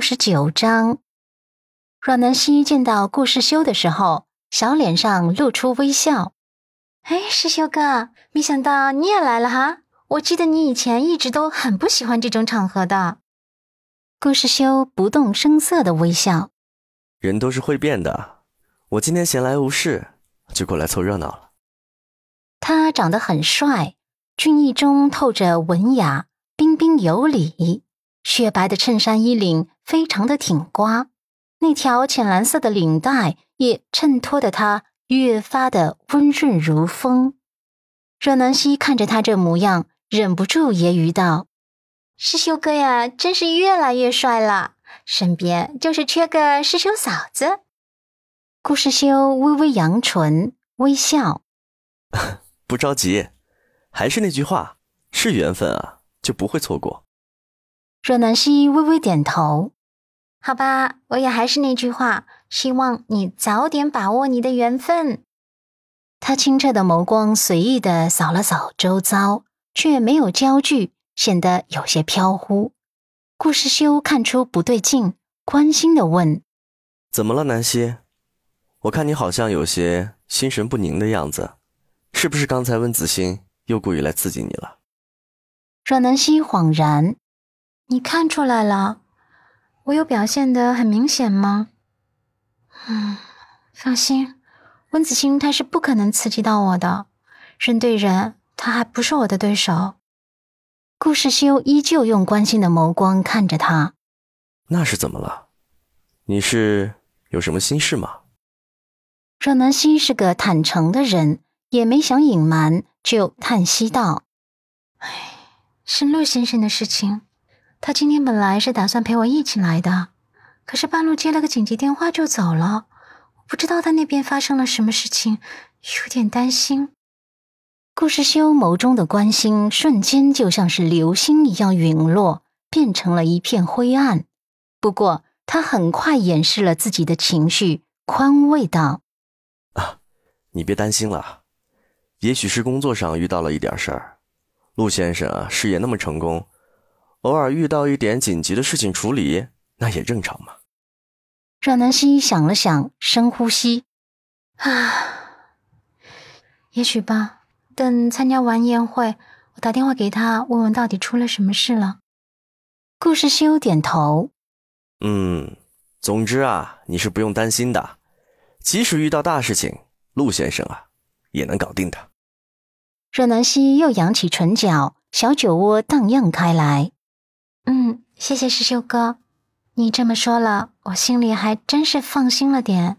六十九章，阮南希见到顾世修的时候，小脸上露出微笑。哎，世修哥，没想到你也来了哈！我记得你以前一直都很不喜欢这种场合的。顾世修不动声色的微笑。人都是会变的，我今天闲来无事，就过来凑热闹了。他长得很帅，俊逸中透着文雅，彬彬有礼。雪白的衬衫衣领非常的挺刮，那条浅蓝色的领带也衬托的他越发的温润如风。阮南希看着他这模样，忍不住揶揄道：“师修哥呀，真是越来越帅了，身边就是缺个师兄嫂子。”顾师修微微扬唇，微笑：“不着急，还是那句话，是缘分啊，就不会错过。”阮南希微微点头，好吧，我也还是那句话，希望你早点把握你的缘分。他清澈的眸光随意的扫了扫周遭，却没有焦距，显得有些飘忽。顾世修看出不对劲，关心的问：“怎么了，南希？我看你好像有些心神不宁的样子，是不是刚才温子欣又故意来刺激你了？”阮南希恍然。你看出来了，我有表现的很明显吗？嗯，放心，温子欣他是不可能刺激到我的。人对人，他还不是我的对手。顾世修依旧用关心的眸光看着他。那是怎么了？你是有什么心事吗？若南希是个坦诚的人，也没想隐瞒，就叹息道：“唉，是陆先生的事情。”他今天本来是打算陪我一起来的，可是半路接了个紧急电话就走了。我不知道他那边发生了什么事情，有点担心。顾世修眸中的关心瞬间就像是流星一样陨落，变成了一片灰暗。不过他很快掩饰了自己的情绪，宽慰道：“啊，你别担心了，也许是工作上遇到了一点事儿。陆先生啊，事业那么成功。”偶尔遇到一点紧急的事情处理，那也正常嘛。阮南希想了想，深呼吸，啊，也许吧。等参加完宴会，我打电话给他，问问到底出了什么事了。顾世修点头，嗯，总之啊，你是不用担心的。即使遇到大事情，陆先生啊，也能搞定的。阮南希又扬起唇角，小酒窝荡漾开来。嗯，谢谢师修哥，你这么说了，我心里还真是放心了点。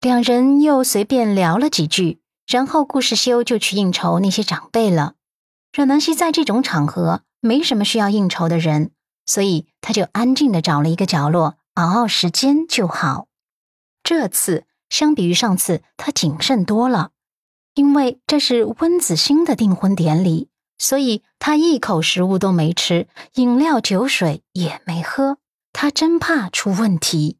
两人又随便聊了几句，然后顾世修就去应酬那些长辈了。阮南希在这种场合没什么需要应酬的人，所以他就安静的找了一个角落熬熬时间就好。这次相比于上次，他谨慎多了，因为这是温子欣的订婚典礼。所以他一口食物都没吃，饮料、酒水也没喝，他真怕出问题。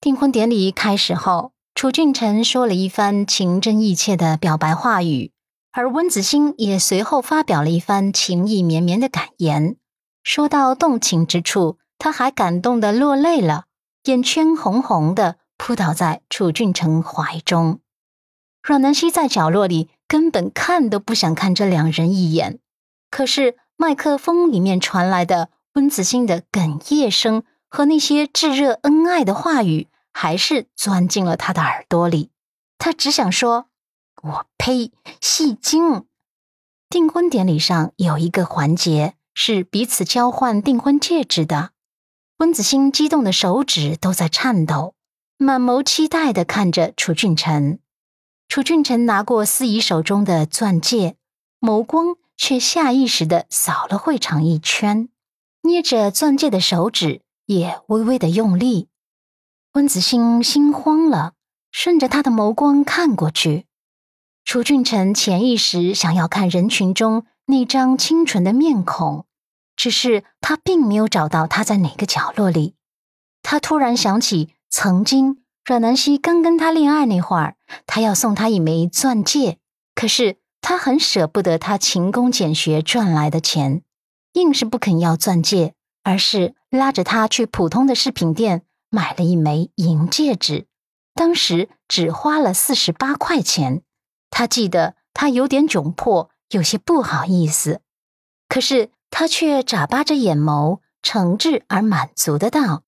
订婚典礼开始后，楚俊辰说了一番情真意切的表白话语，而温子欣也随后发表了一番情意绵绵的感言。说到动情之处，他还感动的落泪了，眼圈红红的，扑倒在楚俊辰怀中。阮南希在角落里。根本看都不想看这两人一眼，可是麦克风里面传来的温子欣的哽咽声和那些炙热恩爱的话语，还是钻进了他的耳朵里。他只想说：“我呸，戏精！”订婚典礼上有一个环节是彼此交换订婚戒指的，温子欣激动的手指都在颤抖，满眸期待的看着楚俊辰。楚俊辰拿过司仪手中的钻戒，眸光却下意识的扫了会场一圈，捏着钻戒的手指也微微的用力。温子欣心慌了，顺着他的眸光看过去。楚俊辰潜意识想要看人群中那张清纯的面孔，只是他并没有找到他在哪个角落里。他突然想起曾经。阮南希刚跟他恋爱那会儿，他要送他一枚钻戒，可是他很舍不得他勤工俭学赚来的钱，硬是不肯要钻戒，而是拉着他去普通的饰品店买了一枚银戒指，当时只花了四十八块钱。他记得他有点窘迫，有些不好意思，可是他却眨巴着眼眸，诚挚而满足的道：“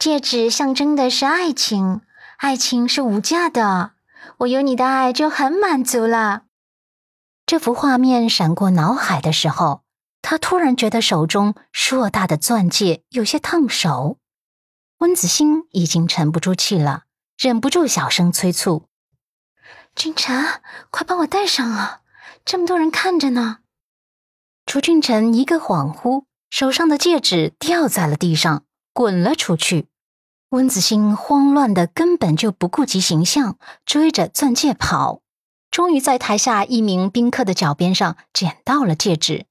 戒指象征的是爱情，爱情是无价的，我有你的爱就很满足了。”这幅画面闪过脑海的时候。他突然觉得手中硕大的钻戒有些烫手，温子星已经沉不住气了，忍不住小声催促：“君臣，快帮我戴上啊！这么多人看着呢。”楚俊臣一个恍惚，手上的戒指掉在了地上，滚了出去。温子星慌乱的根本就不顾及形象，追着钻戒跑，终于在台下一名宾客的脚边上捡到了戒指。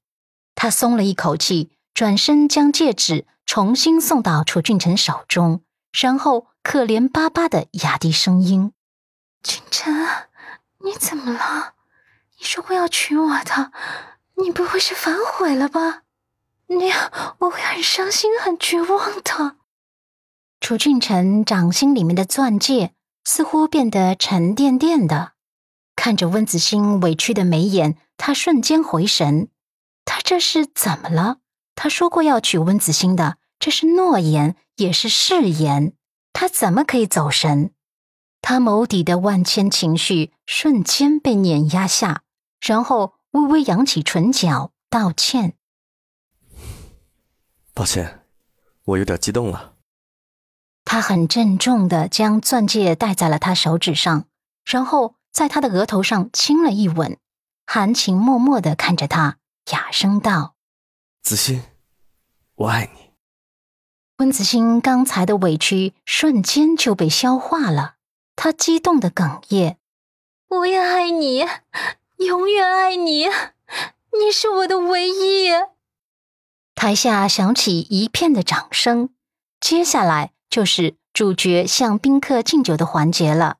他松了一口气，转身将戒指重新送到楚俊臣手中，然后可怜巴巴的压低声音：“俊臣，你怎么了？你说过要娶我的，你不会是反悔了吧？那样我会很伤心、很绝望的。”楚俊臣掌心里面的钻戒似乎变得沉甸甸的，看着温子星委屈的眉眼，他瞬间回神。他这是怎么了？他说过要娶温子欣的，这是诺言，也是誓言。他怎么可以走神？他眸底的万千情绪瞬间被碾压下，然后微微扬起唇角道歉：“抱歉，我有点激动了。”他很郑重地将钻戒戴在了他手指上，然后在他的额头上亲了一吻，含情脉脉的看着他。哑声道：“子欣，我爱你。”温子欣刚才的委屈瞬间就被消化了，他激动的哽咽：“我也爱你，永远爱你，你是我的唯一。”台下响起一片的掌声，接下来就是主角向宾客敬酒的环节了。